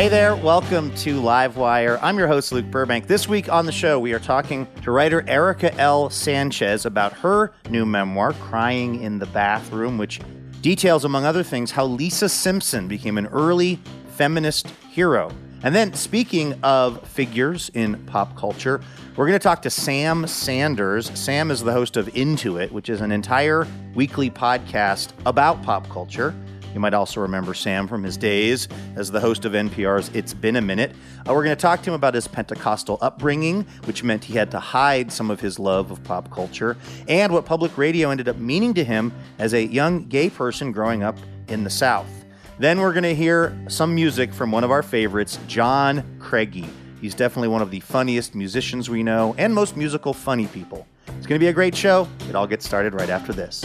Hey there, welcome to Livewire. I'm your host, Luke Burbank. This week on the show, we are talking to writer Erika L. Sanchez about her new memoir, Crying in the Bathroom, which details, among other things, how Lisa Simpson became an early feminist hero. And then, speaking of figures in pop culture, we're going to talk to Sam Sanders. Sam is the host of Into It, which is an entire weekly podcast about pop culture. You might also remember Sam from his days as the host of NPR's It's Been a Minute. Uh, we're going to talk to him about his Pentecostal upbringing, which meant he had to hide some of his love of pop culture, and what public radio ended up meaning to him as a young gay person growing up in the South. Then we're going to hear some music from one of our favorites, John Craigie. He's definitely one of the funniest musicians we know and most musical funny people. It's going to be a great show. It all gets started right after this.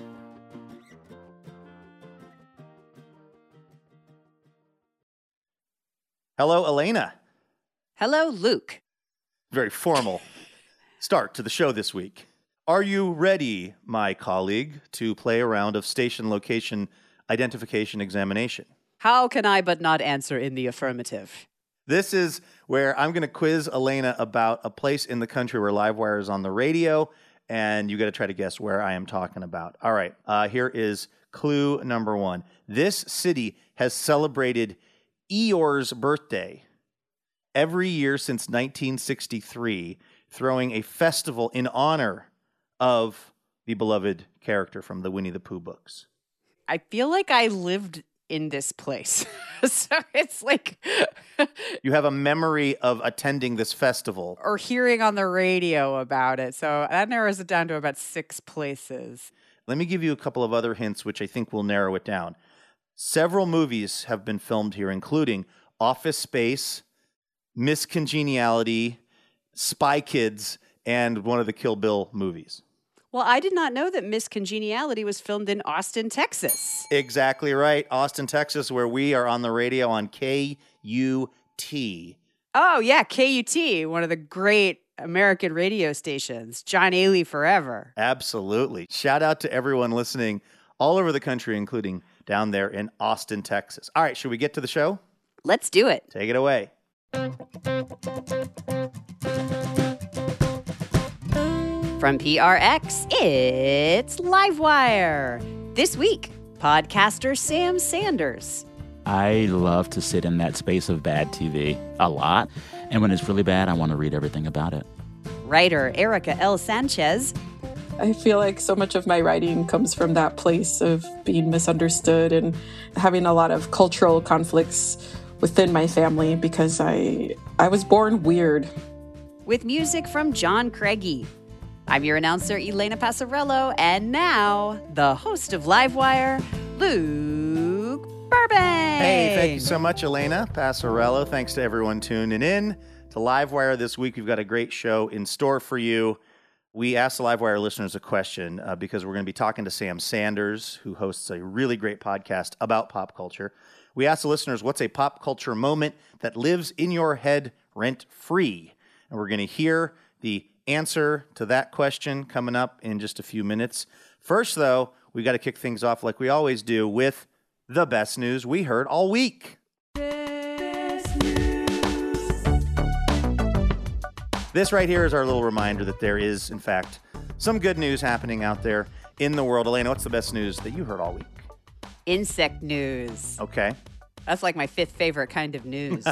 Hello, Elena. Hello, Luke. Very formal start to the show this week. Are you ready, my colleague, to play a round of station location identification examination? How can I but not answer in the affirmative? This is where I'm going to quiz Elena about a place in the country where Livewire is on the radio, and you got to try to guess where I am talking about. All right, uh, here is clue number one. This city has celebrated Eeyore's birthday every year since 1963, throwing a festival in honor of the beloved character from the Winnie the Pooh books. I feel like I lived in this place. so it's like You have a memory of attending this festival. or hearing on the radio about it. So that narrows it down to about six places. Let me give you a couple of other hints, which I think will narrow it down. Several movies have been filmed here, including Office Space, Miss Congeniality, Spy Kids, and one of the Kill Bill movies. Well, I did not know that Miss Congeniality was filmed in Austin, Texas. Exactly right. Austin, Texas, where we are on the radio on KUT. Oh, yeah, KUT, one of the great American radio stations. John Aielli forever. Absolutely. Shout out to everyone listening all over the country, including down there in Austin, Texas. All right, should we get to the show? Let's do it. Take it away. From PRX, it's Livewire. This week, podcaster Sam Sanders. I love to sit in that space of bad TV a lot. And when it's really bad, I want to read everything about it. Writer Erika L. Sanchez. I feel like so much of my writing comes from that place of being misunderstood and having a lot of cultural conflicts within my family because I I was born weird. With music from John Craigie. I'm your announcer, Elena Passarello, and now the host of Livewire, Luke Burbank. Hey, thank you so much, Elena Passarello. Thanks to everyone tuning in to Livewire this week. We've got a great show in store for you. We asked the Livewire listeners a question uh, because we're going to be talking to Sam Sanders, who hosts a really great podcast about pop culture. We asked the listeners, what's a pop culture moment that lives in your head rent free? And we're going to hear the answer to that question coming up in just a few minutes. First, though, we got to kick things off like we always do with the best news we heard all week. This right here is our little reminder that there is, in fact, some good news happening out there in the world. Elena, what's the best news that you heard all week? Insect news. Okay. That's like my fifth favorite kind of news.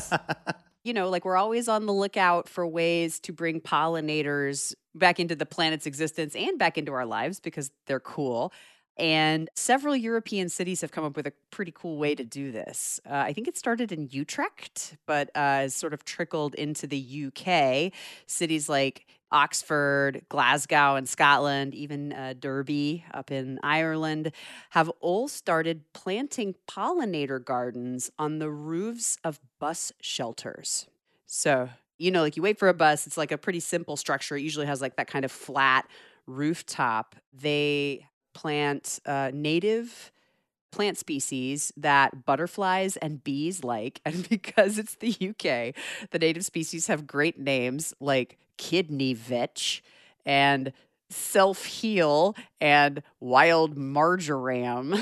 you know, like we're always on the lookout for ways to bring pollinators back into the planet's existence and back into our lives because they're cool. And several European cities have come up with a pretty cool way to do this. Uh, I think it started in Utrecht, but uh, has sort of trickled into the UK. Cities like Oxford, Glasgow in Scotland, even uh, Derby up in Ireland have all started planting pollinator gardens on the roofs of bus shelters. So, you know, like you wait for a bus, it's like a pretty simple structure. It usually has like that kind of flat rooftop. They plant uh, native plant species that butterflies and bees like. And because it's the UK, the native species have great names like kidney vetch and self heal and wild marjoram.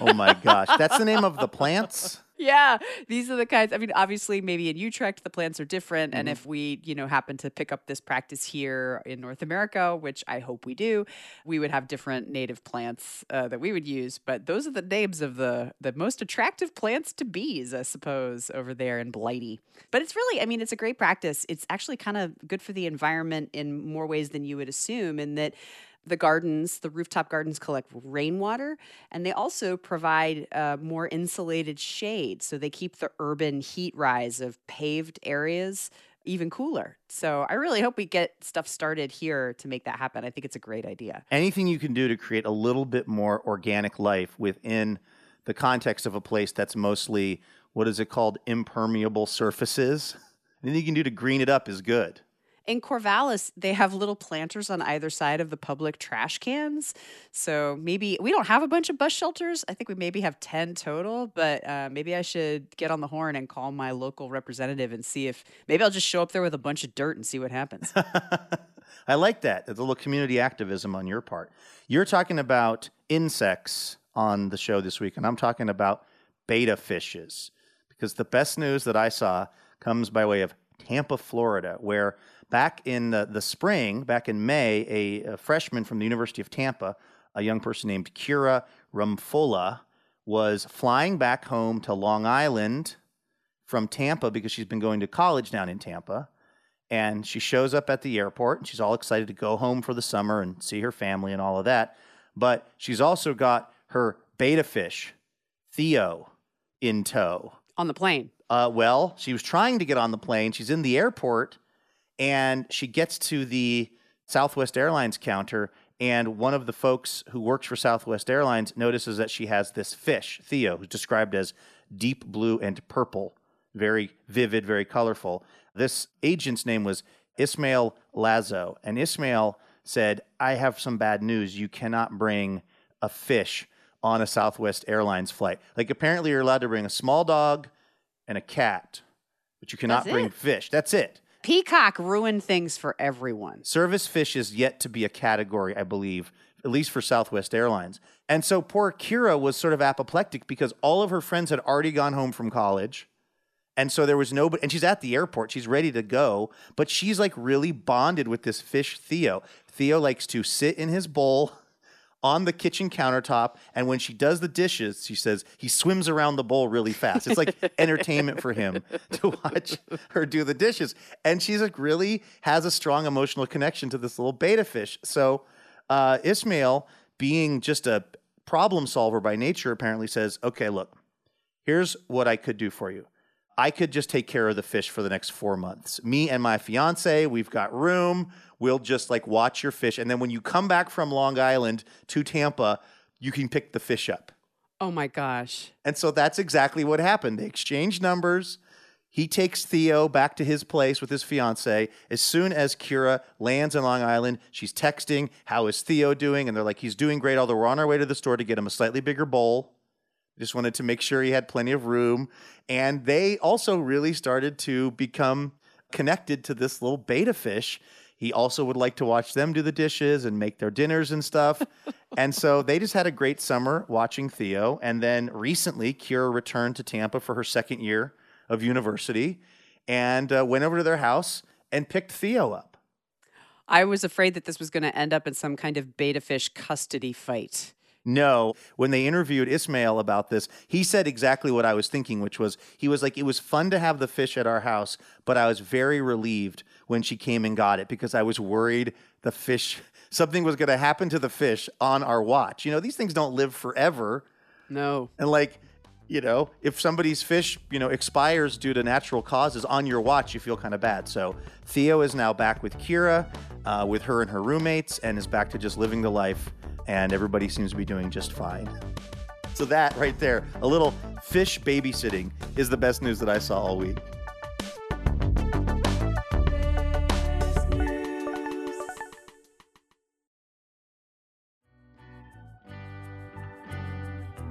Oh my gosh. That's the name of the plants? Yeah, these are the kinds. I mean, obviously, maybe in Utrecht the plants are different, and Mhm. if we, you know, happen to pick up this practice here in North America, which I hope we do, we would have different native plants uh, that we would use. But those are the names of the the most attractive plants to bees, I suppose, over there in Blighty. But it's really, I mean, it's a great practice. It's actually kind of good for the environment in more ways than you would assume, in that the gardens, the rooftop gardens collect rainwater, and they also provide uh, more insulated shade. So they keep the urban heat rise of paved areas even cooler. So I really hope we get stuff started here to make that happen. I think it's a great idea. Anything you can do to create a little bit more organic life within the context of a place that's mostly, what is it called, impermeable surfaces. Anything you can do to green it up is good. In Corvallis, they have little planters on either side of the public trash cans. So maybe we don't have a bunch of bus shelters. I think we maybe have 10 total, but uh, maybe I should get on the horn and call my local representative and see if maybe I'll just show up there with a bunch of dirt and see what happens. I like that. A little community activism on your part. You're talking about insects on the show this week, and I'm talking about betta fishes because the best news that I saw comes by way of Tampa, Florida, where back in the, the spring, back in May, a, a freshman from the University of Tampa, a young person named Kira Rumfola, was flying back home to Long Island from Tampa because she's been going to college down in Tampa and she shows up at the airport and she's all excited to go home for the summer and see her family and all of that. But she's also got her betta fish, Theo, in tow. on the plane. Uh, well, she was trying to get on the plane. She's in the airport and she gets to the Southwest Airlines counter. And one of the folks who works for Southwest Airlines notices that she has this fish, Theo, who's described as deep blue and purple, very vivid, very colorful. This agent's name was Ismail Lazo. And Ismail said, I have some bad news. You cannot bring a fish on a Southwest Airlines flight. Like, apparently, you're allowed to bring a small dog and a cat, but you cannot That's bring it? fish. That's it. Peacock ruined things for everyone. Service fish is yet to be a category, I believe, at least for Southwest Airlines. And so poor Kira was sort of apoplectic because all of her friends had already gone home from college. And so there was nobody, and she's at the airport. She's ready to go, but she's like really bonded with this fish, Theo. Theo likes to sit in his bowl on the kitchen countertop. And when she does the dishes, she says he swims around the bowl really fast. It's like entertainment for him to watch her do the dishes. And she's like really has a strong emotional connection to this little betta fish. So uh, Ismail, being just a problem solver by nature, apparently says, okay, look, here's what I could do for you. I could just take care of the fish for the next four months. Me and my fiance, we've got room. We'll just like watch your fish. And then when you come back from Long Island to Tampa, you can pick the fish up. Oh my gosh. And so that's exactly what happened. They exchanged numbers. He takes Theo back to his place with his fiance. As soon as Kira lands in Long Island, she's texting, How is Theo doing? And they're like, He's doing great, although we're on our way to the store to get him a slightly bigger bowl. Just wanted to make sure he had plenty of room. And they also really started to become connected to this little betta fish. He also would like to watch them do the dishes and make their dinners and stuff. and so they just had a great summer watching Theo. And then recently, Kira returned to Tampa for her second year of university and uh, went over to their house and picked Theo up. I was afraid that this was going to end up in some kind of betta fish custody fight. No, when they interviewed Ismail about this, he said exactly what I was thinking, which was he was like, it was fun to have the fish at our house, but I was very relieved when she came and got it because I was worried the fish, something was going to happen to the fish on our watch. You know, these things don't live forever. No. And like, you know, if somebody's fish, you know, expires due to natural causes on your watch, you feel kind of bad. So Theo is now back with Kira, uh, with her and her roommates, and is back to just living the life and everybody seems to be doing just fine. So, that right there, a little fish babysitting, is the best news that I saw all week.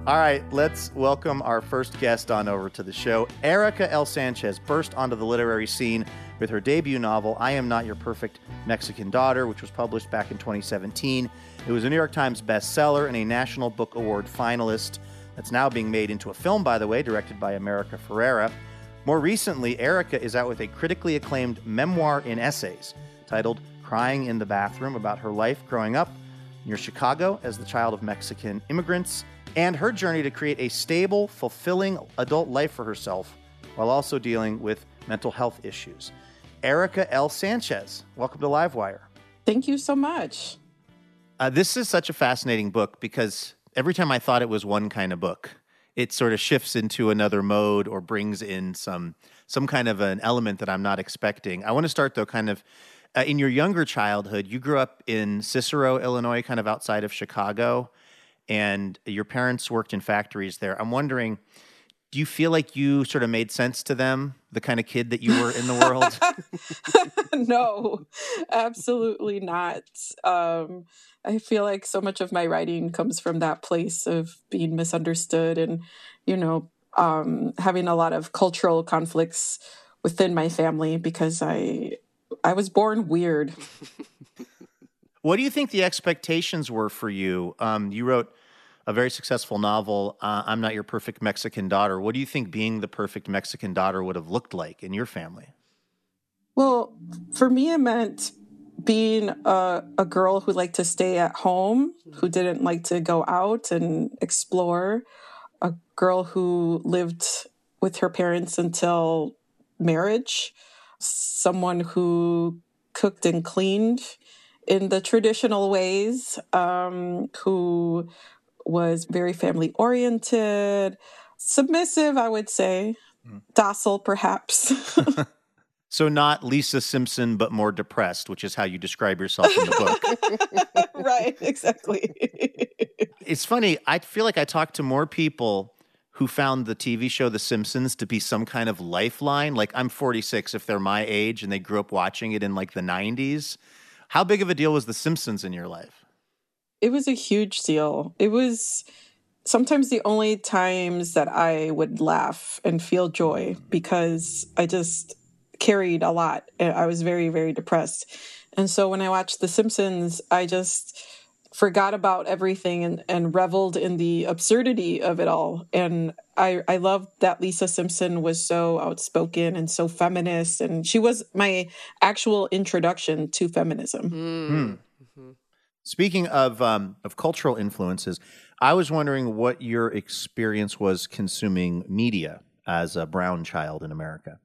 All right, let's welcome our first guest on over to the show. Erika L. Sanchez burst onto the literary scene with her debut novel, I Am Not Your Perfect Mexican Daughter, which was published back in 2017. It was a New York Times bestseller and a National Book Award finalist. That's now being made into a film, by the way, directed by America Ferrera. More recently, Erika is out with a critically acclaimed memoir in essays titled Crying in the Bathroom about her life growing up near Chicago as the child of Mexican immigrants and her journey to create a stable, fulfilling adult life for herself while also dealing with mental health issues. Erika L. Sanchez, welcome to Livewire. Thank you so much. Uh, this is such a fascinating book because every time I thought it was one kind of book, it sort of shifts into another mode or brings in some some kind of an element that I'm not expecting. I want to start though, kind of uh, in your younger childhood. You grew up in Cicero, Illinois, kind of outside of Chicago, and your parents worked in factories there. I'm wondering. Do you feel like you sort of made sense to them, the kind of kid that you were in the world? no, absolutely not. Um, I feel like so much of my writing comes from that place of being misunderstood and, you know, um, having a lot of cultural conflicts within my family because I I was born weird. what do you think the expectations were for you? Um, you wrote a very successful novel, uh, I'm Not Your Perfect Mexican Daughter. What do you think being the perfect Mexican daughter would have looked like in your family? Well, for me, it meant being a, a girl who liked to stay at home, who didn't like to go out and explore, a girl who lived with her parents until marriage, someone who cooked and cleaned in the traditional ways, um, who was very family oriented, submissive, I would say, mm. docile, perhaps. So not Lisa Simpson, but more depressed, which is how you describe yourself in the book. right, exactly. it's funny. I feel like I talk to more people who found the TV show The Simpsons to be some kind of lifeline. Like I'm 46 if they're my age and they grew up watching it in like the 90s. How big of a deal was The Simpsons in your life? It was a huge deal. It was sometimes the only times that I would laugh and feel joy because I just carried a lot. I was very, very depressed. And so when I watched The Simpsons, I just forgot about everything and, and reveled in the absurdity of it all. And I, I loved that Lisa Simpson was so outspoken and so feminist. And she was my actual introduction to feminism. Mm. Mm-hmm. Speaking of, um, of cultural influences, I was wondering what your experience was consuming media as a brown child in America.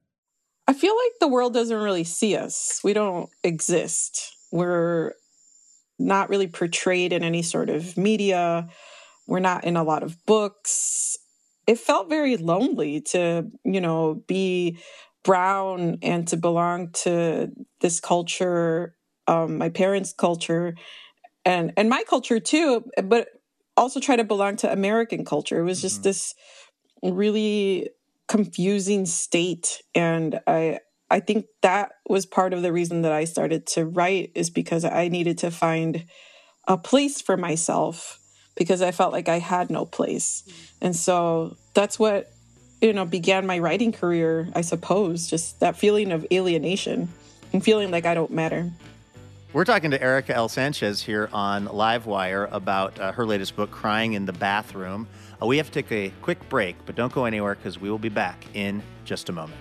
I feel like the world doesn't really see us. We don't exist. We're not really portrayed in any sort of media. We're not in a lot of books. It felt very lonely to, you know, be brown and to belong to this culture, um, my parents' culture, and and my culture too, but also try to belong to American culture. It was just mm-hmm. this really confusing state and i i think that was part of the reason that i started to write is because i needed to find a place for myself because i felt like i had no place and so that's what you know began my writing career i suppose just that feeling of alienation and feeling like i don't matter we're talking to Erika L. Sanchez here on Livewire about uh, her latest book, Crying in the Bathroom. Uh, we have to take a quick break, but don't go anywhere because we will be back in just a moment.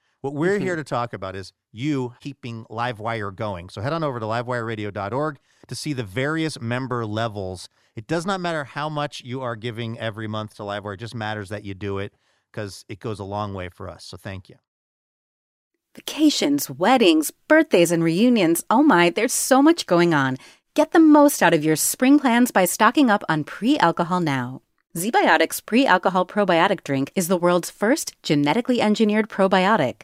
What we're Mm-hmm. here to talk about is you keeping Livewire going. So head on over to livewireradio.org to see the various member levels. It does not matter how much you are giving every month to Livewire, it just matters that you do it because it goes a long way for us. So thank you. Vacations, weddings, birthdays, and reunions. Oh my, there's so much going on. Get the most out of your spring plans by stocking up on pre alcohol now. ZBiotics pre alcohol probiotic drink is the world's first genetically engineered probiotic.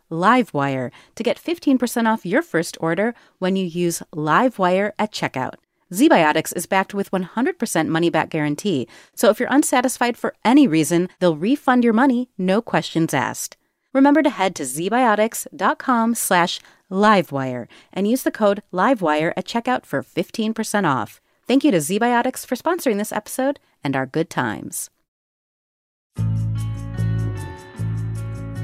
livewire to get 15% off your first order when you use livewire at checkout. ZBiotics is backed with 100% money back guarantee, so if you're unsatisfied for any reason, they'll refund your money, no questions asked. Remember to head to zbiotics.com slash livewire and use the code livewire at checkout for 15% off. Thank you to ZBiotics for sponsoring this episode and our good times.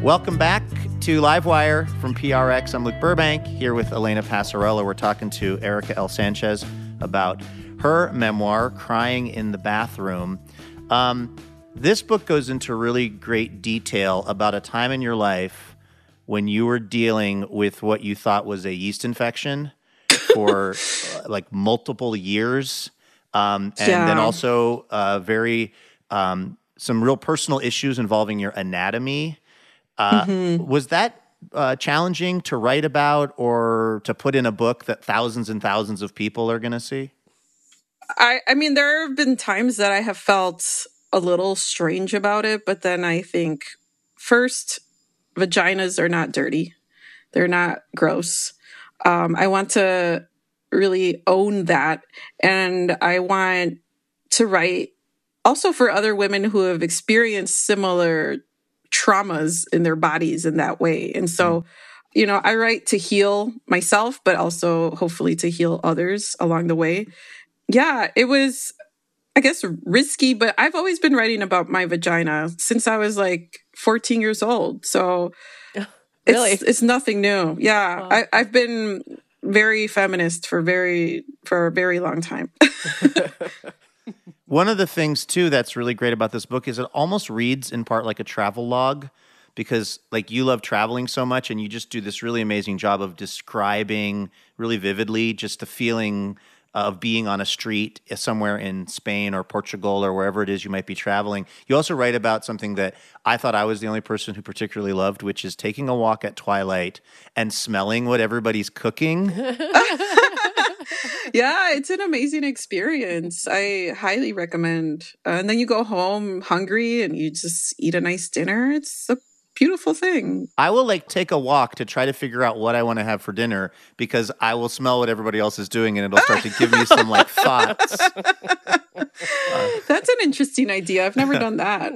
Welcome back to Livewire from PRX. I'm Luke Burbank here with Elena Passarello. We're talking to Erika L. Sanchez about her memoir, Crying in the Bathroom. Um, this book goes into really great detail about a time in your life when you were dealing with what you thought was a yeast infection for uh, like multiple years. Um, and then also uh, very um, some real personal issues involving your anatomy. Uh, Was that uh, challenging to write about or to put in a book that thousands and thousands of people are going to see? I, I mean, there have been times that I have felt a little strange about it, but then I think first, vaginas are not dirty, they're not gross. Um, I want to really own that. And I want to write also for other women who have experienced similar traumas in their bodies in that way. And so, mm. you know, I write to heal myself, but also hopefully to heal others along the way. Yeah, it was, I guess, risky, but I've always been writing about my vagina since I was like 14 years old. So Really? it's, it's nothing new. Yeah, I, I've been very feminist for very for a very long time. One of the things too that's really great about this book is it almost reads in part like a travel log because like you love traveling so much and you just do this really amazing job of describing really vividly just the feeling of being on a street somewhere in Spain or Portugal or wherever it is you might be traveling. You also write about something that I thought I was the only person who particularly loved, which is taking a walk at twilight and smelling what everybody's cooking. yeah, yeah, it's an amazing experience. I highly recommend. Uh, and then you go home hungry and you just eat a nice dinner. It's a beautiful thing. I will like take a walk to try to figure out what I want to have for dinner because I will smell what everybody else is doing and it'll start to give me some like thoughts. That's an interesting idea. I've never done that.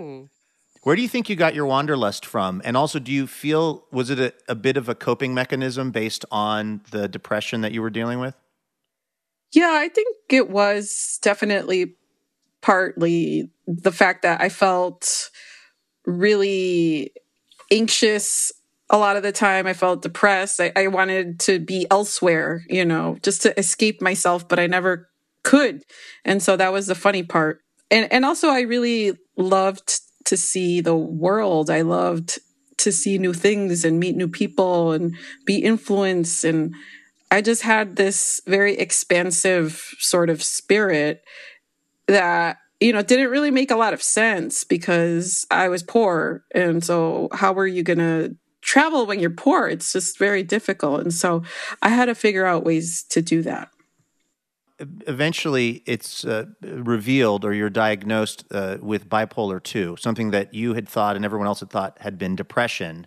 Where do you think you got your wanderlust from? And also, do you feel was it a, a bit of a coping mechanism based on the depression that you were dealing with? Yeah, I think it was definitely partly the fact that I felt really anxious a lot of the time. I felt depressed. I, I, wanted to be elsewhere, you know, just to escape myself, but I never could. And so that was the funny part. And and also I really loved to see the world. I loved to see new things and meet new people and be influenced and I just had this very expansive sort of spirit that you know didn't really make a lot of sense because I was poor. And so how were you going to travel when you're poor? It's just very difficult. And so I had to figure out ways to do that. Eventually it's uh, revealed or you're diagnosed uh, with bipolar 2 something that you had thought and everyone else had thought had been depression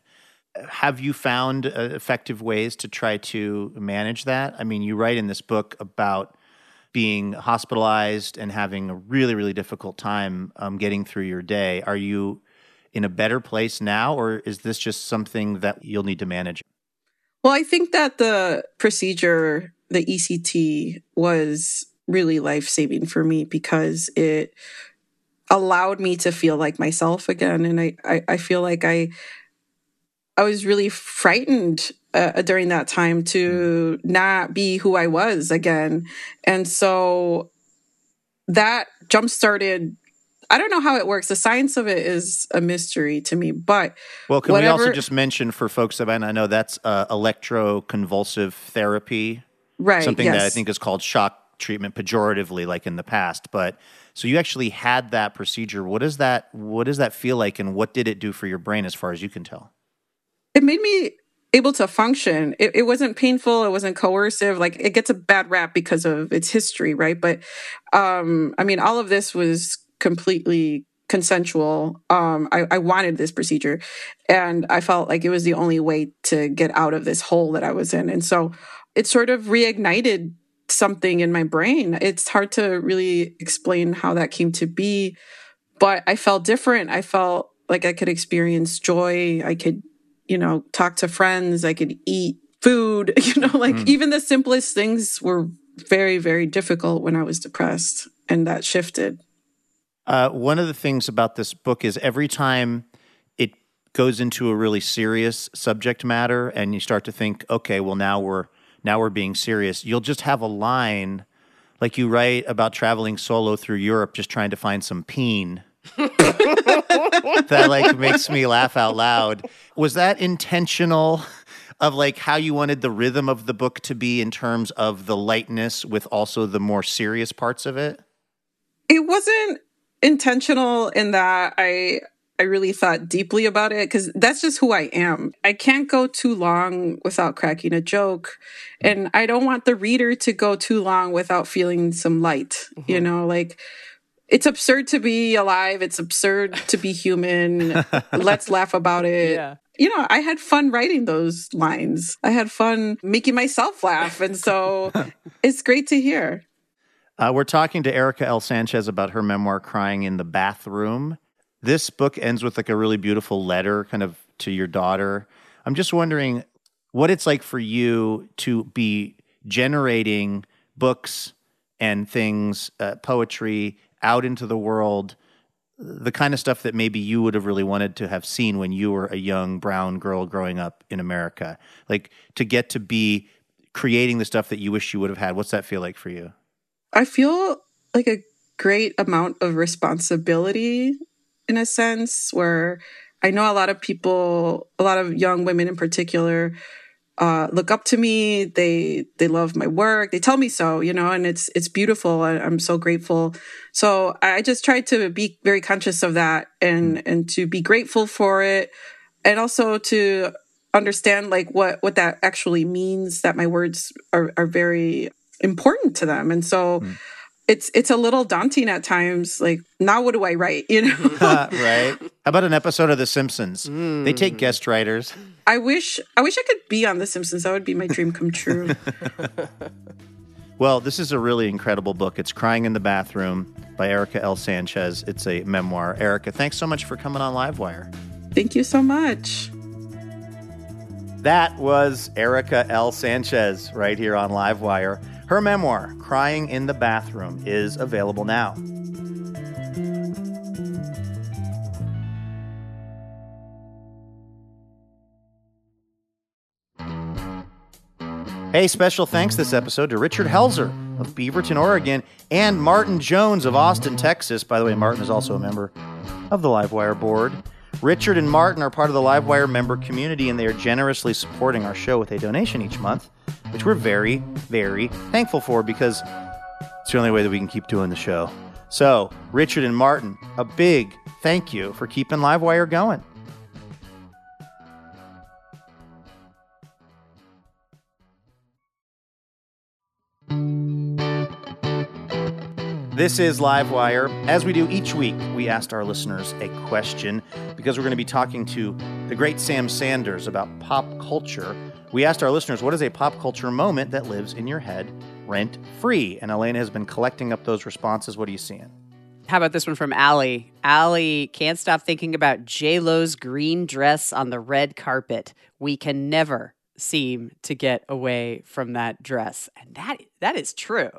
have you found uh, effective ways to try to manage that? I mean, you write in this book about being hospitalized and having a really, really difficult time um, getting through your day. Are you in a better place now, or is this just something that you'll need to manage? Well, I think that the procedure, the ECT, was really life saving for me because it allowed me to feel like myself again. And I, I, I feel like I I was really frightened uh, during that time to not be who I was again. And so that jump started. I don't know how it works. The science of it is a mystery to me. But well, can whatever, we also just mention for folks that I know that's uh, electroconvulsive therapy, right? Something yes. that I think is called shock treatment pejoratively, like in the past. But so you actually had that procedure. What does that What does that feel like, and what did it do for your brain, as far as you can tell? It made me able to function. It, it, wasn't painful. It wasn't coercive. Like it gets a bad rap because of its history, right? But um, I mean, all of this was completely consensual. Um, I, I wanted this procedure, and I felt like it was the only way to get out of this hole that I was in. And so it sort of reignited something in my brain. It's hard to really explain how that came to be, but I felt different. I felt like I could experience joy. I could you know, talk to friends. I could eat food, you know, like mm. even the simplest things were very, very difficult when I was depressed. And that shifted. Uh, one of the things about this book is every time it goes into a really serious subject matter and you start to think, okay, well, now we're now we're being serious, you'll just have a line like you write about traveling solo through Europe, just trying to find some peen that like makes me laugh out loud. Was that intentional? Of like how you wanted the rhythm of the book to be in terms of the lightness with also the more serious parts of it? It wasn't intentional in that I I really thought deeply about it because that's just who I am. I can't go too long without cracking a joke. And I don't want the reader to go too long without feeling some light. Mm-hmm. You know, like it's absurd to be alive. It's absurd to be human. Let's laugh about it. Yeah. You know, I had fun writing those lines. I had fun making myself laugh. And so it's great to hear. Uh, we're talking to Erika L. Sanchez about her memoir, Crying in the Bathroom. This book ends with like a really beautiful letter kind of to your daughter. I'm just wondering what it's like for you to be generating books and things, uh, poetry out into the world the kind of stuff that maybe you would have really wanted to have seen when you were a young brown girl growing up in America. Like to get to be creating the stuff that you wish you would have had. What's that feel like for you? I feel like a great amount of responsibility in a sense where I know a lot of people, a lot of young women in particular, uh, look up to me. They they love my work. They tell me so, you know, and it's it's beautiful. I, I'm so grateful. So I just try to be very conscious of that and and to be grateful for it, and also to understand like what what that actually means. That my words are are very important to them. And so mm. It's it's a little daunting at times. Like, now what do I write? You know, right? How about an episode of The Simpsons? Mm. They take guest writers. I wish I wish I could be on The Simpsons. That would be my dream come true. well, this is a really incredible book. It's Crying in the Bathroom by Erika L. Sanchez. It's a memoir. Erika, thanks so much for coming on Livewire. Thank you so much. That was Erika L. Sanchez right here on Livewire. Her memoir, Crying in the Bathroom, is available now. Hey, special thanks this episode to Richard Helzer of Beaverton, Oregon, and Martin Jones of Austin, Texas. By the way, Martin is also a member of the Livewire board. Richard and Martin are part of the Livewire member community, and they are generously supporting our show with a donation each month, which we're very, very thankful for because it's the only way that we can keep doing the show. So, Richard and Martin, a big thank you for keeping Livewire going. This is Livewire. As we do each week, we asked our listeners a question because we're going to be talking to the great Sam Sanders about pop culture. We asked our listeners, what is a pop culture moment that lives in your head rent free? And Elena has been collecting up those responses. What are you seeing? How about this one from Allie? Allie can't stop thinking about J Lo's green dress on the red carpet. We can never seem to get away from that dress, and that that is true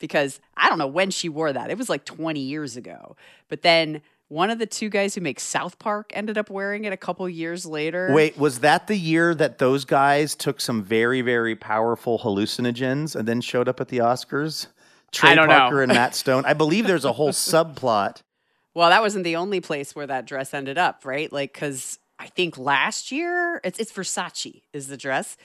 because I don't know when she wore that. It was like 20 years ago. But then one of the two guys who make South Park ended up wearing it a couple years later. Wait, was that the year that those guys took some very, very powerful hallucinogens and then showed up at the Oscars? Trey Parker know. and Matt Stone. I believe there's a whole subplot. Well, that wasn't the only place where that dress ended up, right? Like, because I think last year it's it's Versace is the dress.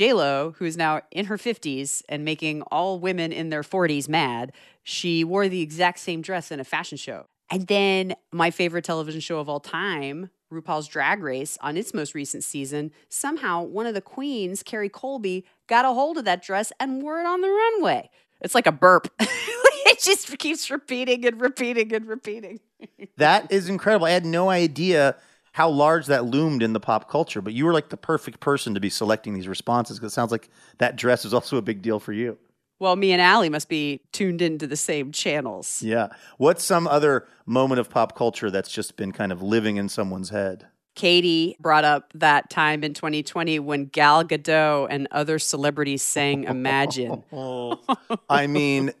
Lo, who is now in her 50s and making all women in their 40s mad, she wore the exact same dress in a fashion show. And then my favorite television show of all time, RuPaul's Drag Race, on its most recent season, somehow one of the queens, Kerri Colby, got a hold of that dress and wore it on the runway. It's like a burp. it just keeps repeating and repeating and repeating. that is incredible. I had no idea how large that loomed in the pop culture. But you were like the perfect person to be selecting these responses because it sounds like that dress is also a big deal for you. Well, me and Allie must be tuned into the same channels. Yeah. What's some other moment of pop culture that's just been kind of living in someone's head? Katie brought up that time in 2020 when Gal Gadot and other celebrities sang Imagine. I mean,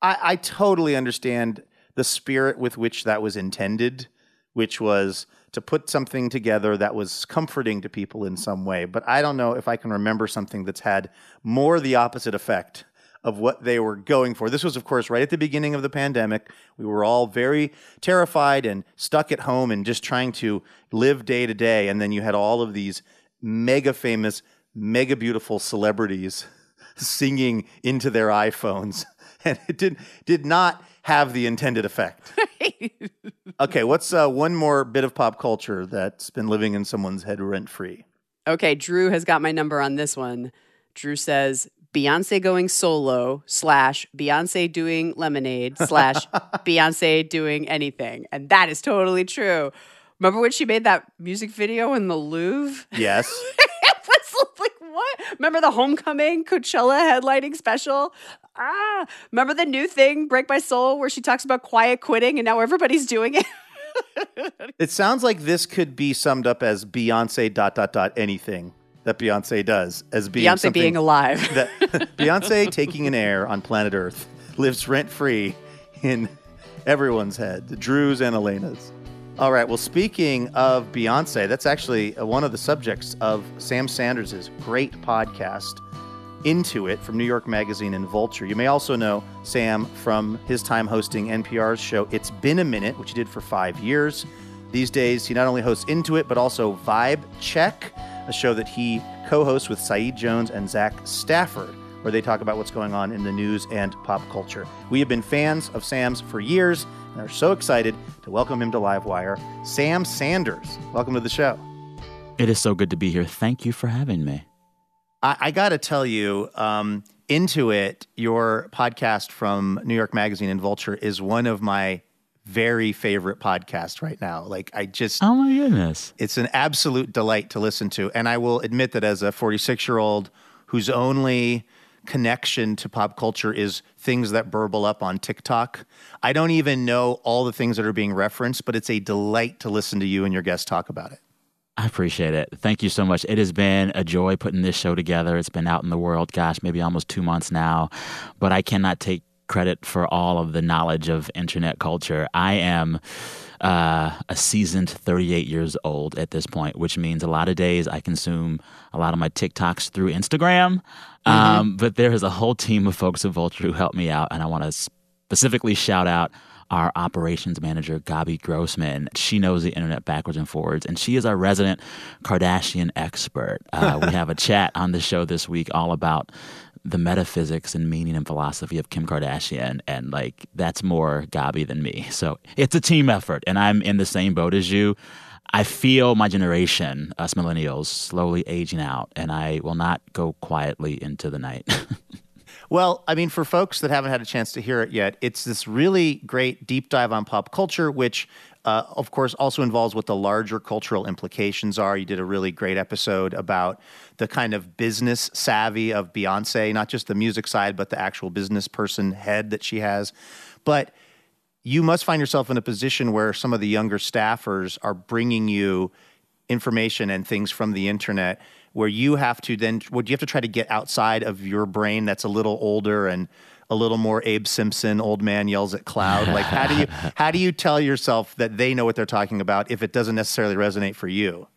I, I totally understand the spirit with which that was intended, which was to put something together that was comforting to people in some way. But I don't know if I can remember something that's had more the opposite effect of what they were going for. This was, of course, right at the beginning of the pandemic. We were all very terrified and stuck at home and just trying to live day to day. And then you had all of these mega famous, mega beautiful celebrities singing into their iPhones. And it did, did not have the intended effect. okay, what's uh, one more bit of pop culture that's been living in someone's head rent free? Okay, Drew has got my number on this one. Drew says Beyonce going solo slash Beyonce doing lemonade slash Beyonce doing anything. And that is totally true. Remember when she made that music video in the Louvre? Yes. it was like, what? Remember the Homecoming Coachella headlining special? ah, remember the new thing, Break My Soul, where she talks about quiet quitting and now everybody's doing it? it sounds like this could be summed up as Beyonce dot dot dot anything that Beyonce does as being Beyonce being alive. that Beyonce taking an air on planet Earth lives rent free in everyone's head, the Drew's and Elena's. All right. Well, speaking of Beyonce, that's actually uh, one of the subjects of Sam Sanders' great podcast into It from New York Magazine and Vulture. You may also know Sam from his time hosting NPR's show It's Been a Minute, which he did for five years. These days, he not only hosts Into It, but also Vibe Check, a show that he co hosts with Saeed Jones and Zach Stafford, where they talk about what's going on in the news and pop culture. We have been fans of Sam's for years and are so excited to welcome him to Livewire. Sam Sanders, welcome to the show. It is so good to be here. Thank you for having me. I, I got to tell you, um, into it, your podcast from New York Magazine and Vulture is one of my very favorite podcast right now. Like I just Oh my goodness. it's an absolute delight to listen to. And I will admit that as a 46 year old whose only connection to pop culture is things that burble up on TikTok, I don't even know all the things that are being referenced, but it's a delight to listen to you and your guests talk about it. I appreciate it. Thank you so much. It has been a joy putting this show together. It's been out in the world, gosh, maybe almost two months now, but I cannot take credit for all of the knowledge of internet culture. I am uh, a seasoned 38 years old at this point, which means a lot of days I consume a lot of my TikToks through Instagram. Um, but there is a whole team of folks at Vulture who helped me out, and I want to specifically shout out our operations manager, Gabi Grossman. She knows the internet backwards and forwards, and she is our resident Kardashian expert. Uh, we have a chat on the show this week all about the metaphysics and meaning and philosophy of Kim Kardashian, and like that's more Gabi than me. So it's a team effort, and I'm in the same boat as you. I feel my generation, us millennials, slowly aging out, and I will not go quietly into the night. Well, I mean, for folks that haven't had a chance to hear it yet, it's this really great deep dive on pop culture, which, uh, of course, also involves what the larger cultural implications are. You did a really great episode about the kind of business savvy of Beyonce, not just the music side, but the actual business person head that she has. But you must find yourself in a position where some of the younger staffers are bringing you information and things from the internet where you have to then would you have to try to get outside of your brain that's a little older and a little more Abe Simpson old man yells at cloud like how do you how do you tell yourself that they know what they're talking about if it doesn't necessarily resonate for you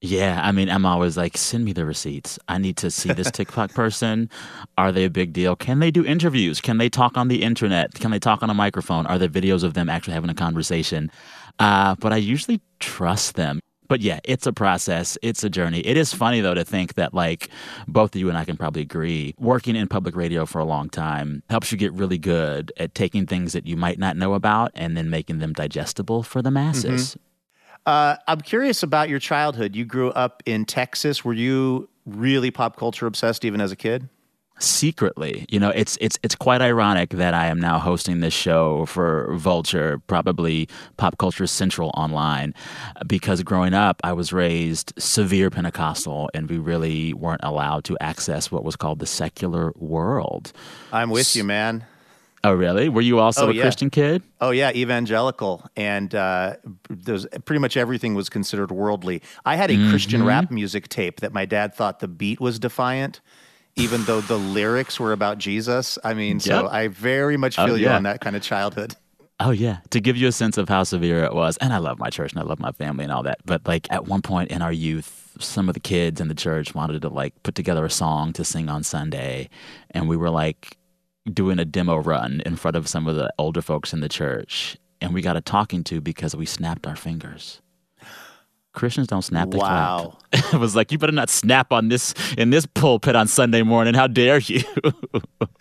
Yeah, I mean, I'm always like, send me the receipts. I need to see this TikTok person. Are they a big deal? Can they do interviews? Can they talk on the internet? Can they talk on a microphone? Are there videos of them actually having a conversation? Uh, but I usually trust them. But yeah, it's a process. It's a journey. It is funny though to think that like both of you and I can probably agree, working in public radio for a long time helps you get really good at taking things that you might not know about and then making them digestible for the masses. uh, i'm curious about your childhood you grew up in texas were you really pop culture obsessed even as a kid secretly. You know, it's it's it's quite ironic that I am now hosting this show for Vulture, probably Pop Culture Central online, because growing up I was raised severe Pentecostal, and we really weren't allowed to access what was called the secular world. i'm with you man Oh, really? Were you also Oh, a yeah. Christian kid? Oh yeah, evangelical, and uh, there's pretty much everything was considered worldly. I had a Christian Mm-hmm. rap music tape that my dad thought the beat was defiant, even though the lyrics were about Jesus. I mean, so I very much Oh, feel you on that kind of childhood. Oh yeah, to give you a sense of how severe it was. And I love my church and I love my family and all that. But like at one point in our youth, some of the kids in the church wanted to like put together a song to sing on Sunday, and we were like doing a demo run in front of some of the older folks in the church, and we got a talking to because we snapped our fingers. Christians don't snap. They Wow. clap. it was like you better not snap on this in this pulpit on Sunday morning. How dare you?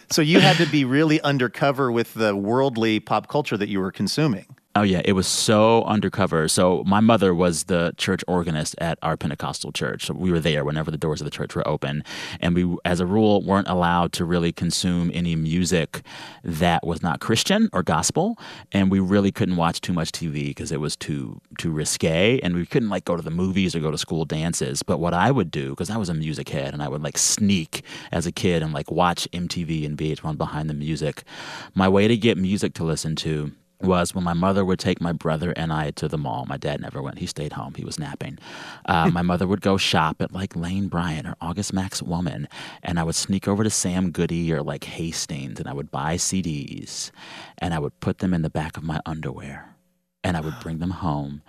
So you had to be really undercover with the worldly pop culture that you were consuming. Oh yeah, it was so undercover. So my mother was the church organist at our Pentecostal church. So we were there whenever the doors of the church were open, and we, as a rule, weren't allowed to really consume any music that was not Christian or gospel, and we really couldn't watch too much TV because it was too too risque, and we couldn't like go to the movies or go to school dances. But what I would do, because I was a music head, and I would like sneak as a kid and like watch MTV and VH1 behind the music. My way to get music to listen to was when my mother would take my brother and I to the mall. My dad never went. He stayed home. He was napping. Uh, my mother would go shop at like Lane Bryant or August Max Woman. And I would sneak over to Sam Goody or like Hastings and I would buy CDs and I would put them in the back of my underwear and I would bring them home.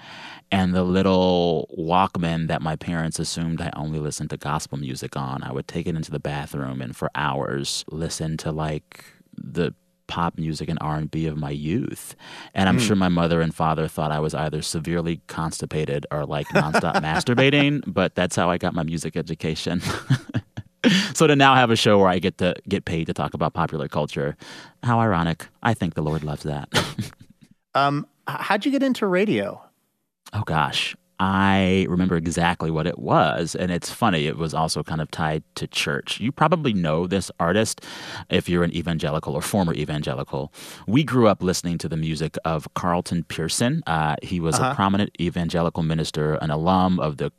And the little Walkman that my parents assumed I only listened to gospel music on, I would take it into the bathroom and for hours listen to like the pop music and R&B of my youth. And I'm sure my mother and father thought I was either severely constipated or like nonstop masturbating, but that's how I got my music education. so to now have a show where I get to get paid to talk about popular culture, how ironic. I think the Lord loves that. Um, how'd you get into radio? Oh gosh. I remember exactly what it was. And it's funny, it was also kind of tied to church. You probably know this artist if you're an evangelical or former evangelical. We grew up listening to the music of Carlton Pearson. Uh, he was uh-huh. a prominent evangelical minister, an alum of the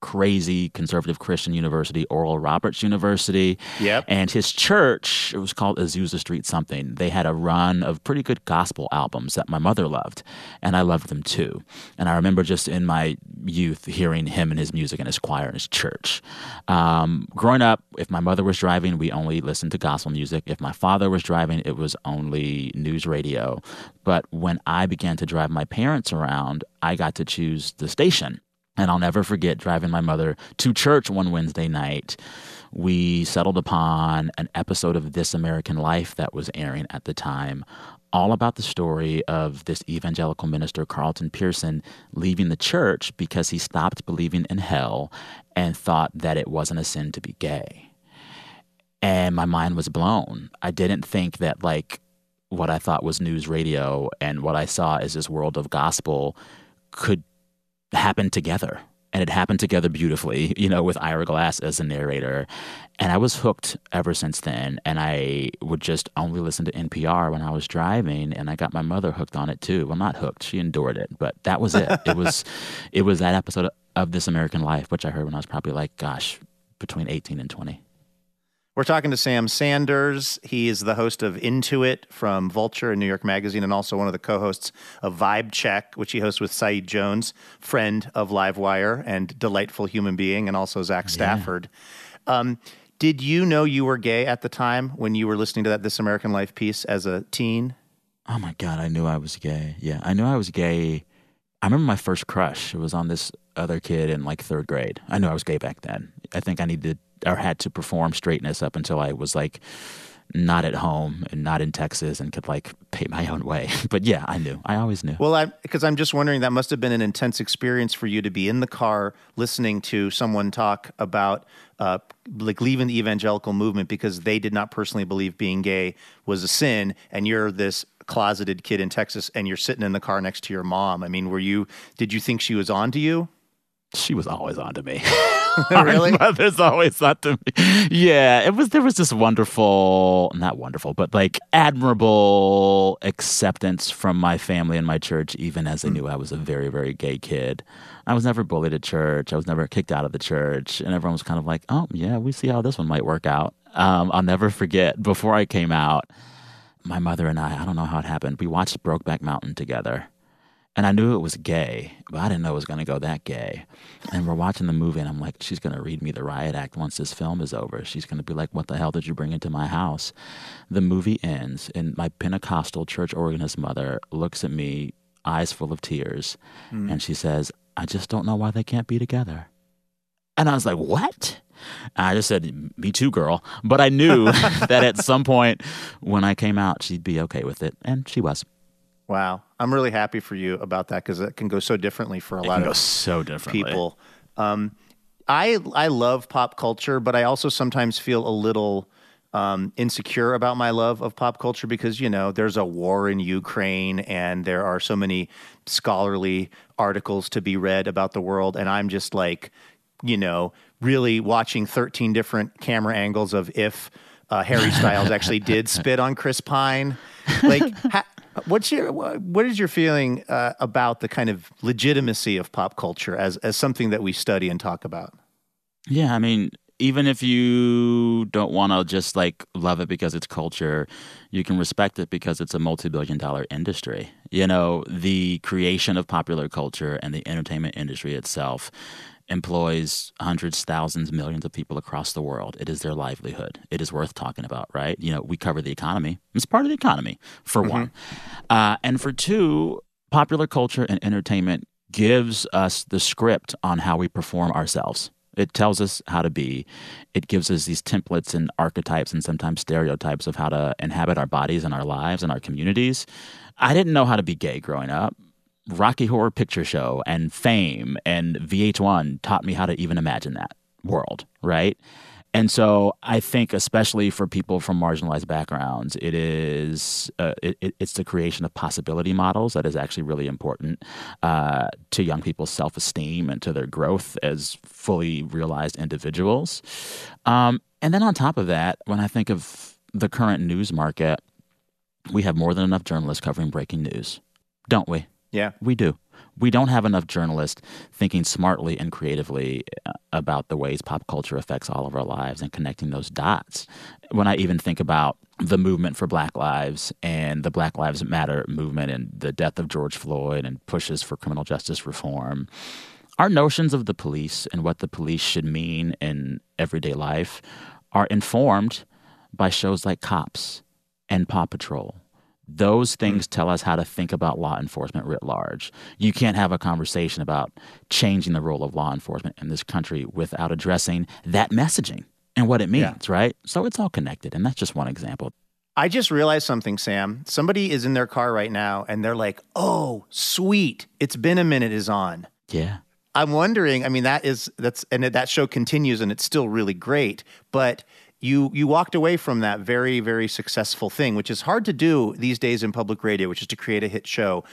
crazy conservative Christian university, Oral Roberts University. Yep. And his church, it was called Azusa Street something. They had a run of pretty good gospel albums that my mother loved, and I loved them too. And I remember just in my youth hearing him and his music and his choir in his church. Um, growing up, if my mother was driving, we only listened to gospel music. If my father was driving, it was only news radio. But when I began to drive my parents around, I got to choose the station. And I'll never forget driving my mother to church one Wednesday night. We settled upon an episode of This American Life that was airing at the time, all about the story of this evangelical minister, Carlton Pearson, leaving the church because he stopped believing in hell and thought that it wasn't a sin to be gay. And my mind was blown. I didn't think that, like, what I thought was news radio and what I saw as this world of gospel could happened together. And it happened together beautifully, you know, with Ira Glass as a narrator. And I was hooked ever since then. And I would just only listen to NPR when I was driving. And I got my mother hooked on it too. Well, not hooked; she endured it, but that was it. it was, it was that episode of This American Life, which I heard when I was probably like, gosh, between eighteen and twenty. We're talking to Sam Sanders. He is the host of Into It from Vulture and New York Magazine, and also one of the co hosts of Vibe Check, which he hosts with Saeed Jones, friend of Livewire and delightful human being, and also Zach Stafford. Yeah. Um, did you know you were gay at the time when you were listening to that This American Life piece as a teen? Oh my God, I knew I was gay. Yeah, I knew I was gay. I remember my first crush. It was on this other kid in like third grade. I knew I was gay back then. I think I needed or had to perform straightness up until I was like not at home and not in Texas and could like pay my own way. But yeah, I knew. I always knew. Well, I because I'm just wondering that must have been an intense experience for you to be in the car listening to someone talk about uh, like leaving the evangelical movement because they did not personally believe being gay was a sin, and you're this closeted kid in Texas and you're sitting in the car next to your mom. I mean, were you? Did you think she was on to you? She was always on to me. really? My mother's always on to me. Yeah, it was. There was this wonderful, not wonderful, but like admirable acceptance from my family and my church, even as they mm. knew I was a very, very gay kid. I was never bullied at church. I was never kicked out of the church, and everyone was kind of like, "Oh, yeah, we see how this one might work out." Um, I'll never forget. Before I came out, my mother and I. I don't know how it happened. We watched Brokeback Mountain together and I knew it was gay, but I didn't know it was going to go that gay. And we're watching the movie, and I'm like, she's going to read me the riot act once this film is over. She's going to be like, what the hell did you bring into my house? The movie ends, and my Pentecostal church organist mother looks at me, eyes full of tears, mm. and she says, I just don't know why they can't be together. And I was like, what? I just said, me too, girl. But I knew that at some point when I came out, she'd be okay with it. And she was. Wow, I'm really happy for you about that because it can go so differently for a it lot of so differently. people. Um, I I love pop culture, but I also sometimes feel a little um, insecure about my love of pop culture because you know there's a war in Ukraine and there are so many scholarly articles to be read about the world, and I'm just like, you know, really watching 13 different camera angles of if uh, Harry Styles actually did spit on Chris Pine. Like, ha- What's your what is your feeling uh, about the kind of legitimacy of pop culture as as something that we study and talk about? Yeah, I mean, even if you don't want to just like love it because it's culture, you can respect it because it's a multi-billion dollar industry. You know, the creation of popular culture and the entertainment industry itself employs hundreds, thousands, millions of people across the world. It is their livelihood. It is worth talking about, right? You know, we cover the economy. It's part of the economy, for mm-hmm. one. Uh, and for two, popular culture and entertainment gives us the script on how we perform ourselves. It tells us how to be. It gives us these templates and archetypes and sometimes stereotypes of how to inhabit our bodies and our lives and our communities. I didn't know how to be gay growing up. Rocky Horror Picture Show and Fame and VH1 taught me how to even imagine that world, right? And so I think, especially for people from marginalized backgrounds, it is uh, it, it's the creation of possibility models that is actually really important uh, to young people's self esteem and to their growth as fully realized individuals. Um, and then on top of that, when I think of the current news market, we have more than enough journalists covering breaking news, don't we? Yeah, we do. We don't have enough journalists thinking smartly and creatively uh, about the ways pop culture affects all of our lives and connecting those dots. When I even think about the movement for Black Lives and the Black Lives Matter movement and the death of George Floyd and pushes for criminal justice reform, our notions of the police and what the police should mean in everyday life are informed by shows like Cops and Paw Patrol those things mm. tell us how to think about law enforcement writ large. You can't have a conversation about changing the role of law enforcement in this country without addressing that messaging and what it means, yeah. right? So it's all connected. And that's just one example. I just realized something, Sam. Somebody is in their car right now and they're like, oh, sweet. It's been a minute is on. Yeah. I'm wondering, I mean, that is, that's, and that show continues and it's still really great. But you you walked away from that very very successful thing, which is hard to do these days in public radio, which is to create a hit show.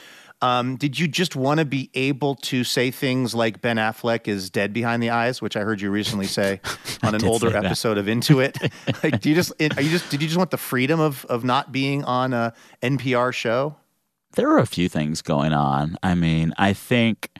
Um, did you just want to be able to say things like Ben Affleck is dead behind the eyes, which I heard you recently say on an older episode of Into It? like, do you just are you just did you just want the freedom of of not being on a NPR show? There are a few things going on. I mean, I think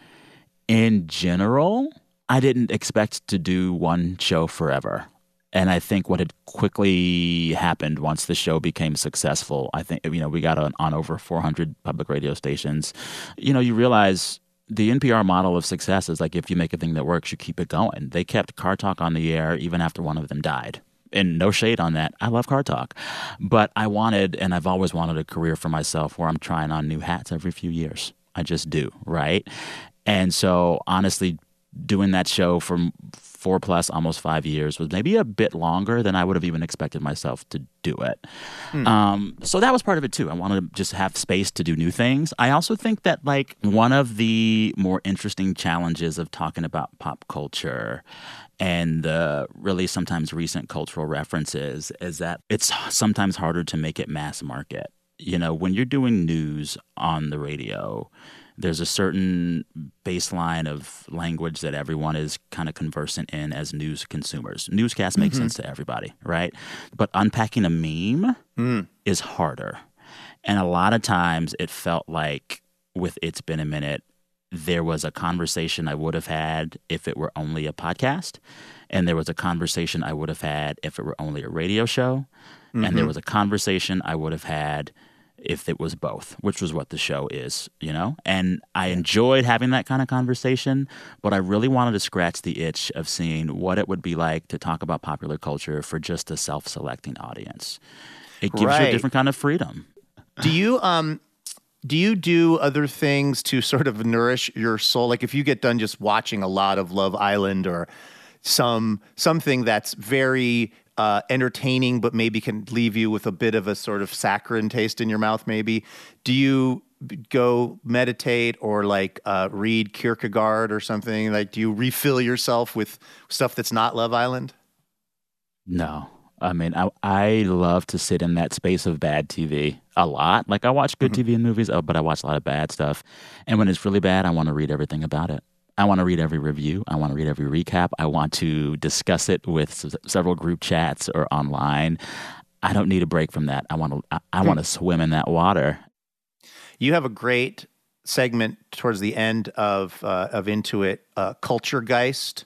in general, I didn't expect to do one show forever. And I think what had quickly happened once the show became successful, I think, you know, we got on, on over 400 public radio stations. You know, you realize the NPR model of success is like if you make a thing that works, you keep it going. They kept Car Talk on the air even after one of them died. And no shade on that. I love Car Talk. But I wanted, and I've always wanted a career for myself where I'm trying on new hats every few years. I just do, right? And so, honestly, doing that show for four plus, almost five years was maybe a bit longer than I would have even expected myself to do it. Hmm. Um, so that was part of it too. I wanted to just have space to do new things. I also think that like one of the more interesting challenges of talking about pop culture and the really sometimes recent cultural references is that it's sometimes harder to make it mass market. You know, when you're doing news on the radio, there's a certain baseline of language that everyone is kind of conversant in as news consumers. Newscasts make mm-hmm. sense to everybody, right? But unpacking a meme mm. is harder. And a lot of times it felt like with It's Been a Minute, there was a conversation I would have had if it were only a podcast. And there was a conversation I would have had if it were only a radio show. Mm-hmm. And there mm-hmm. was a conversation I would have had if it was both, which was what the show is, you know? And I enjoyed having that kind of conversation, but I really wanted to scratch the itch of seeing what it would be like to talk about popular culture for just a self selecting audience. It gives right. you a different kind of freedom. Do you, um, do you do other things to sort of nourish your soul? Like if you get done just watching a lot of Love Island or some something that's very uh, entertaining, but maybe can leave you with a bit of a sort of saccharine taste in your mouth. Maybe do you go meditate or like uh, read Kierkegaard or something? Like, do you refill yourself with stuff that's not Love Island? No. I mean, I, I love to sit in that space of bad TV a lot. Like, I watch good mm-hmm. TV and movies, uh, but I watch a lot of bad stuff. And when it's really bad, I want to read everything about it. I want to read every review. I want to read every recap. I want to discuss it with s- several group chats or online. I don't need a break from that. I want to. I, I want to swim in that water. You have a great segment towards the end of uh, of Into It, uh, Culture Geist.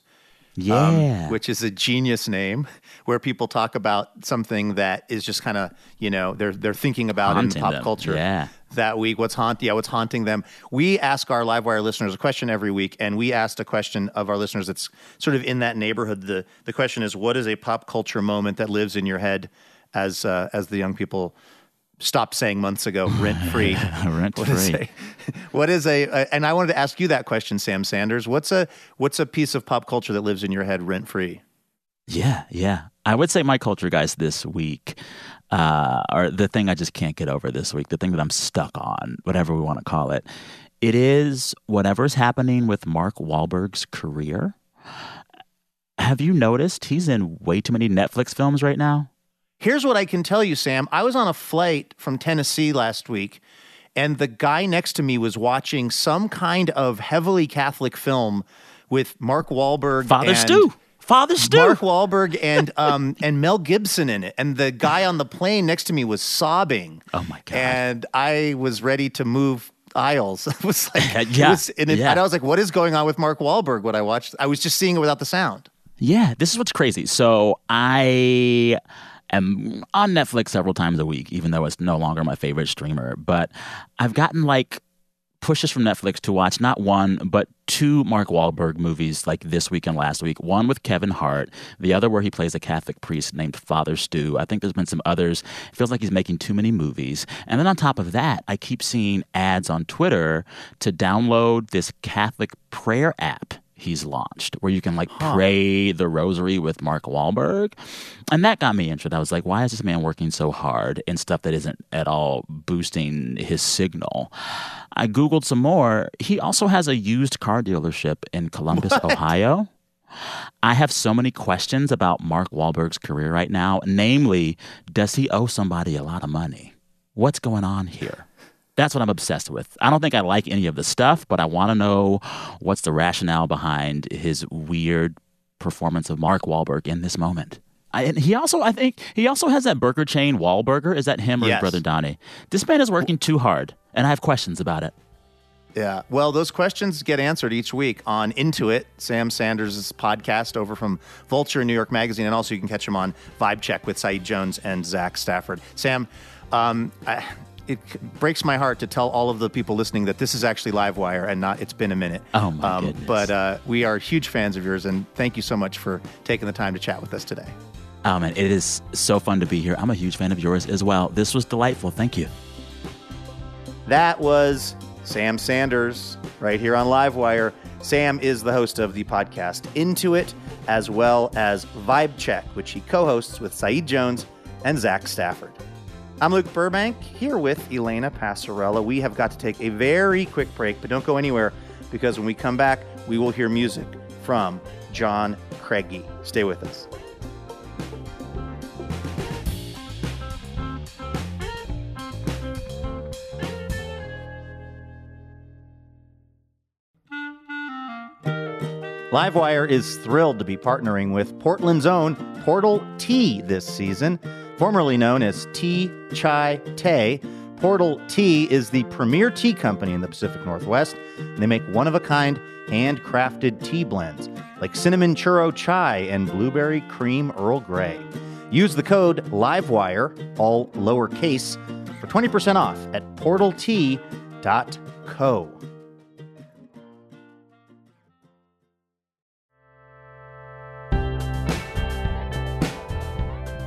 Yeah. Um, which is a genius name where people talk about something that is just kind of, you know, they're they're thinking about Haunting in pop them. culture. Yeah. That week, what's haunting? Yeah, what's haunting them? We ask our Livewire listeners a question every week, and we asked a question of our listeners that's sort of in that neighborhood. the The question is, what is a pop culture moment that lives in your head, as uh, as the young people stopped saying months ago, rent free. rent free. What is a, a, and I wanted to ask you that question, Sam Sanders. What's a what's a piece of pop culture that lives in your head rent free? Yeah, yeah. I would say my Culture Geist this week, uh, or the thing I just can't get over this week, the thing that I'm stuck on, whatever we want to call it. It is whatever's happening with Mark Wahlberg's career have you noticed he's in way too many Netflix films right now? Here's what I can tell you, Sam. I was on a flight from Tennessee last week, and the guy next to me was watching some kind of heavily Catholic film with Mark Wahlberg. Father and Stu. Father Stu. Mark Wahlberg and um, and Mel Gibson in it, and the guy on the plane next to me was sobbing. Oh my god! And I was ready to move aisles. it was like, yeah, it was, and, it, yeah. and I was like, "What is going on with Mark Wahlberg?" What I watched, I was just seeing it without the sound. Yeah, this is what's crazy. So I am on Netflix several times a week, even though it's no longer my favorite streamer. But I've gotten like pushes from Netflix to watch not one, but two Mark Wahlberg movies like this week and last week. One with Kevin Hart, the other where he plays a Catholic priest named Father Stu. I think there's been some others. It feels like he's making too many movies. And then on top of that, I keep seeing ads on Twitter to download this Catholic prayer app he's launched where you can like Huh. pray the rosary with Mark Wahlberg. And that got me interested. I was like, why is this man working so hard in stuff that isn't at all boosting his signal? I Googled some more. He also has a used car dealership in Columbus, Ohio. I have so many questions about Mark Wahlberg's career right now. Namely, does he owe somebody a lot of money? What's going on here? That's what I'm obsessed with. I don't think I like any of the stuff, but I want to know what's the rationale behind his weird performance of Mark Wahlberg in this moment. I, and he also, I think, he also has that burger chain, Wahlburger. Is that him or Yes. his brother Donnie? This man is working too hard, and I have questions about it. Yeah. Well, those questions get answered each week on Into It, Sam Sanders' podcast over from Vulture New York Magazine. And also, you can catch him on Vibe Check with Saeed Jones and Zach Stafford. Sam, um, I, it breaks my heart to tell all of the people listening that this is actually Livewire and not It's Been a Minute. Oh, my goodness. But uh, we are huge fans of yours, and thank you so much for taking the time to chat with us today. Oh, man, it is so fun to be here. I'm a huge fan of yours as well. This was delightful. Thank you. That was Sam Sanders right here on Livewire. Sam is the host of the podcast Into It, as well as Vibe Check, which he co hosts with Saeed Jones and Zach Stafford. I'm Luke Burbank here with Elena Passarello. We have got to take a very quick break, but don't go anywhere because when we come back, we will hear music from John Craigie. Stay with us. Livewire is thrilled to be partnering with Portland's own Portal Tea this season. Formerly known as Tea Chai Té, Portal Tea is the premier tea company in the Pacific Northwest. They make one of a kind, handcrafted tea blends like cinnamon churro chai and blueberry cream Earl Grey. Use the code LIVEWIRE, all lowercase, for 20% off at portaltea.co.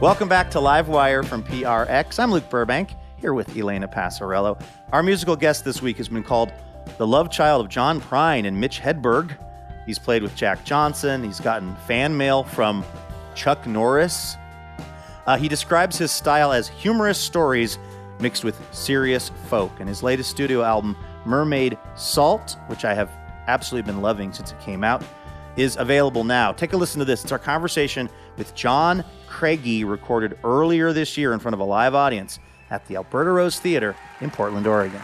Welcome back to Livewire from PRX. I'm Luke Burbank, here with Elena Passarello. Our musical guest this week has been called the love child of John Prine and Mitch Hedberg. He's played with Jack Johnson. He's gotten fan mail from Chuck Norris. Uh, he describes his style as humorous stories mixed with serious folk. And his latest studio album, Mermaid Salt, which I have absolutely been loving since it came out, is available now. Take a listen to this. It's our conversation with John Craigie, recorded earlier this year in front of a live audience at the Alberta Rose Theater in Portland, Oregon.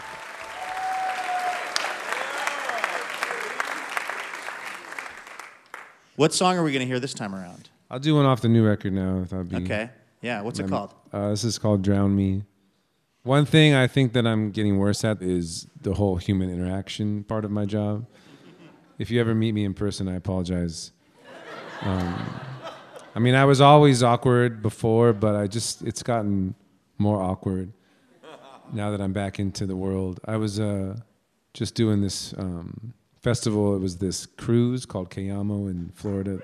What song are we going to hear this time around? I'll do one off the new record now. If that'd be Okay. Yeah, what's it called? Uh, this is called "Drown Me." One thing I think that I'm getting worse at is the whole human interaction part of my job. If you ever meet me in person, I apologize. Um, I mean, I was always awkward before, but I just it's gotten more awkward now that I'm back into the world. I was uh, just doing this um, festival. It was this cruise called Cayamo in Florida.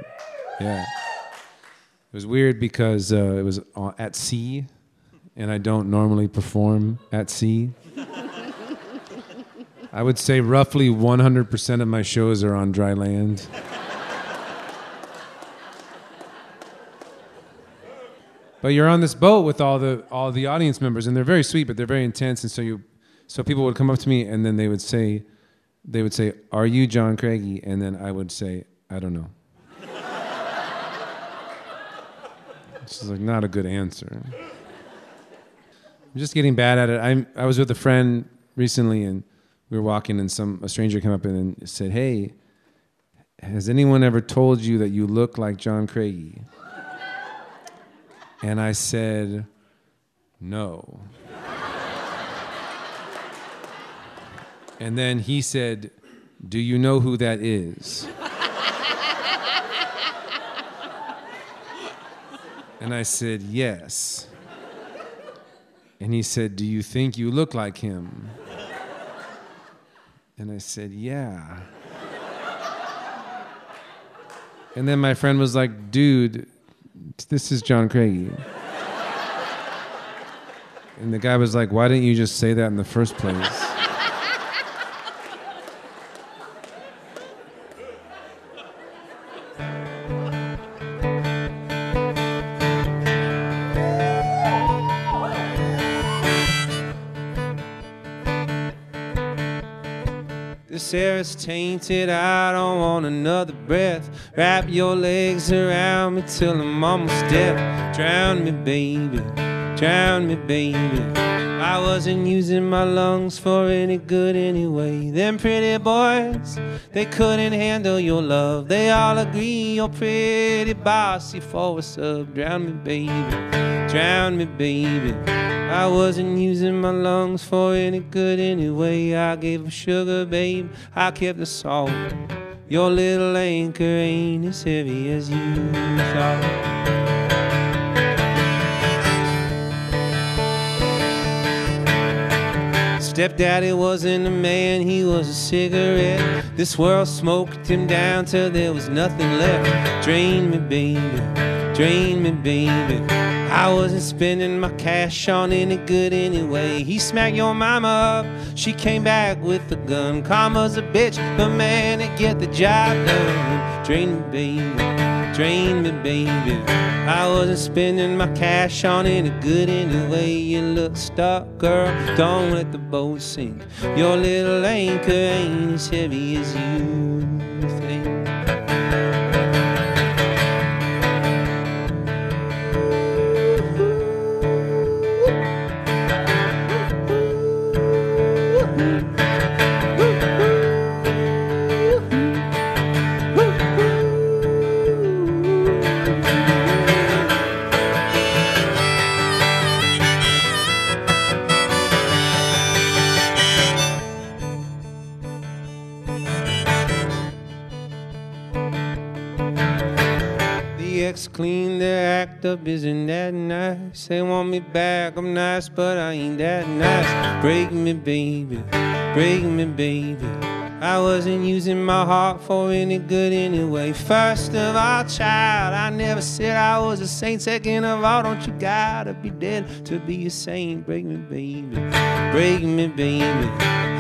Yeah. It was weird because uh, it was at sea, and I don't normally perform at sea. I would say roughly 100% of my shows are on dry land. But you're on this boat with all the all the audience members, and they're very sweet, but they're very intense. And so you, so people would come up to me, and then they would say, they would say, "Are you John Craigie?" And then I would say, "I don't know." This is like not a good answer. I'm just getting bad at it. I'm, I was with a friend recently and we were walking and some a stranger came up and said, Hey, has anyone ever told you that you look like John Craigie? And I said, No. And then he said, Do you know who that is? And I said, Yes. And he said, Do you think you look like him? And I said, Yeah. And then my friend was like, Dude, this is John Craigie. And the guy was like, Why didn't you just say that in the first place? This air is tainted, I don't want another breath. Wrap your legs around me till I'm almost dead. Drown me, baby, drown me, baby. I wasn't using my lungs for any good anyway. Them pretty boys, they couldn't handle your love. They all agree you're pretty bossy for a sub. Drown me, baby, drown me, baby. I wasn't using my lungs for any good anyway. I gave them sugar, babe. I kept the salt. Your little anchor ain't as heavy as you thought. Stepdaddy wasn't a man, he was a cigarette. This world smoked him down till there was nothing left. Drain me, baby, drain me, baby. I wasn't spending my cash on any good anyway. He smacked your mama up, she came back with a gun. Karma's a bitch, but man, it get the job done. Drain me, baby, drain me, baby. I wasn't spending my cash on any good anyway. You look stuck, girl, don't let the boat sink. Your little anchor ain't as heavy as you think. Up, isn't that nice? They want me back, I'm nice, but I ain't that nice. Break me, baby, break me, baby. I wasn't using my heart for any good anyway. First of all, child, I never said I was a saint. Second of all, don't you gotta be dead to be a saint? Break me, baby, break me, baby.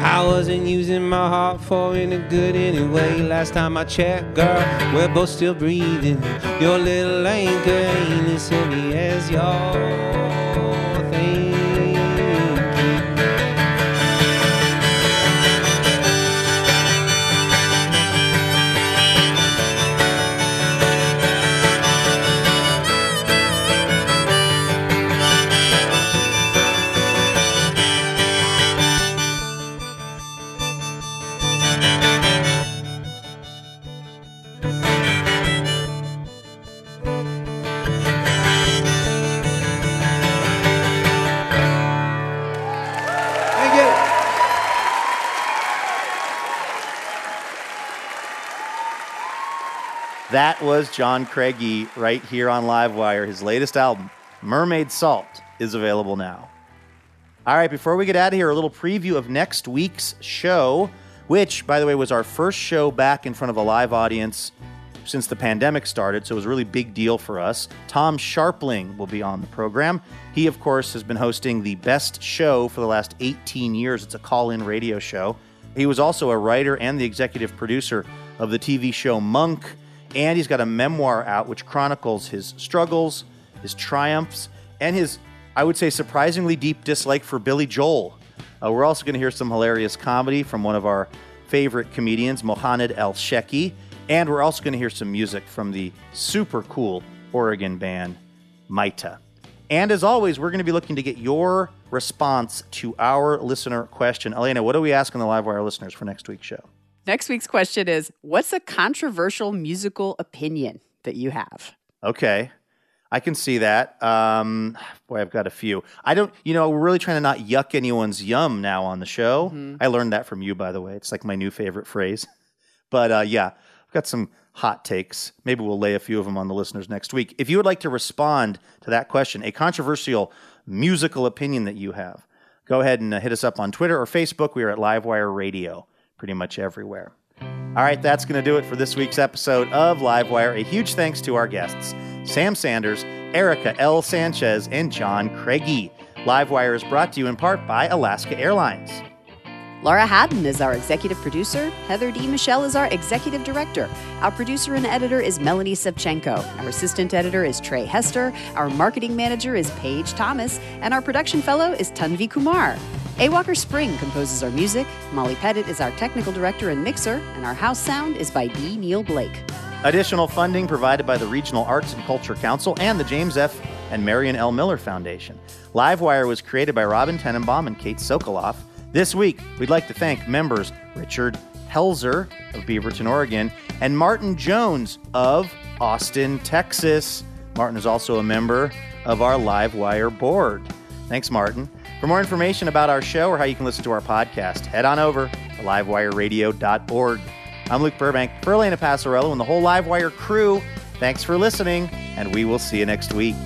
I wasn't using my heart for any good anyway. Last time I checked, girl, we're both still breathing. Your little anchor ain't as heavy as your That was John Craigie right here on Livewire. His latest album, Mermaid Salt, is available now. All right, before we get out of here, a little preview of next week's show, which, by the way, was our first show back in front of a live audience since the pandemic started, so it was a really big deal for us. Tom Scharpling will be on the program. He, of course, has been hosting the best show for the last 18 years. It's a call in radio show. He was also a writer and the executive producer of the TV show Monk, and he's got a memoir out which chronicles his struggles, his triumphs, and his, I would say, surprisingly deep dislike for Billy Joel. Uh, we're also going to hear some hilarious comedy from one of our favorite comedians, Mohanad Elshieky, and we're also going to hear some music from the super cool Oregon band Maita. And as always, we're going to be looking to get your response to our listener question. Elena, what are we asking the Livewire listeners for next week's show? Next week's question is What's a controversial musical opinion that you have? Okay. I can see that. Um, boy, I've got a few. I don't, you know, we're really trying to not yuck anyone's yum now on the show. I learned that from you, by the way. It's like my new favorite phrase. But uh, yeah, I've got some hot takes. Maybe we'll lay a few of them on the listeners next week. If you would like to respond to that question, a controversial musical opinion that you have, go ahead and uh, hit us up on Twitter or Facebook. We are at Livewire Radio, pretty much everywhere. All right, that's going to do it for this week's episode of Livewire. A huge thanks to our guests, Sam Sanders, Erika L. Sanchez, and John Craigie. Livewire is brought to you in part by Alaska Airlines. Laura Haddon is our executive producer. Heather D. Michelle is our executive director. Our producer and editor is Melanie Sevcenko. Our assistant editor is Trey Hester. Our marketing manager is Paige Thomas. And our production fellow is Tanvi Kumar. A. Walker Spring composes our music. Molly Pettit is our technical director and mixer. And our house sound is by B. Neil Blake. Additional funding provided by the Regional Arts and Culture Council and the James F. and Marion L. Miller Foundation. Livewire was created by Robin Tenenbaum and Kate Sokoloff. This week, we'd like to thank members Richard Helzer of Beaverton, Oregon, and Martin Jones of Austin, Texas. Martin is also a member of our Livewire board. Thanks, Martin. For more information about our show or how you can listen to our podcast, head on over to livewireradio.org. I'm Luke Burbank for Elena Passarello and the whole Livewire crew. Thanks for listening, and we will see you next week.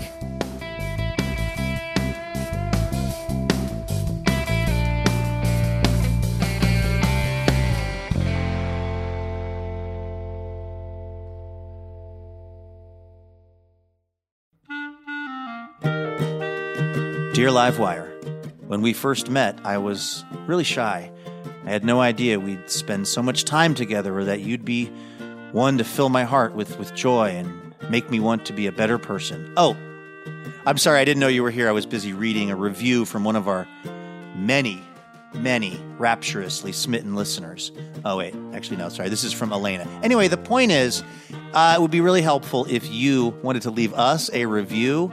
Dear Livewire, when we first met, I was really shy. I had no idea we'd spend so much time together or that you'd be one to fill my heart with, with joy and make me want to be a better person. Oh, I'm sorry, I didn't know you were here. I was busy reading a review from one of our many, many rapturously smitten listeners. Oh, wait, actually, no, sorry. This is from Elena. Anyway, the point is, uh, it would be really helpful if you wanted to leave us a review.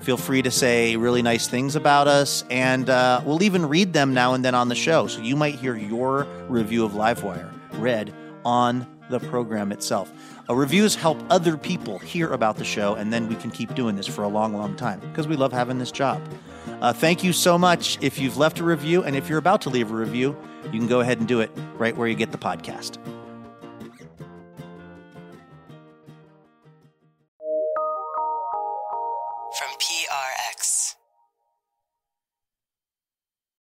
Feel free to say really nice things about us, and uh, we'll even read them now and then on the show. So you might hear your review of Livewire read on the program itself. Uh, reviews help other people hear about the show, and then we can keep doing this for a long, long time because we love having this job. Uh, thank you so much if you've left a review, and if you're about to leave a review, you can go ahead and do it right where you get the podcast.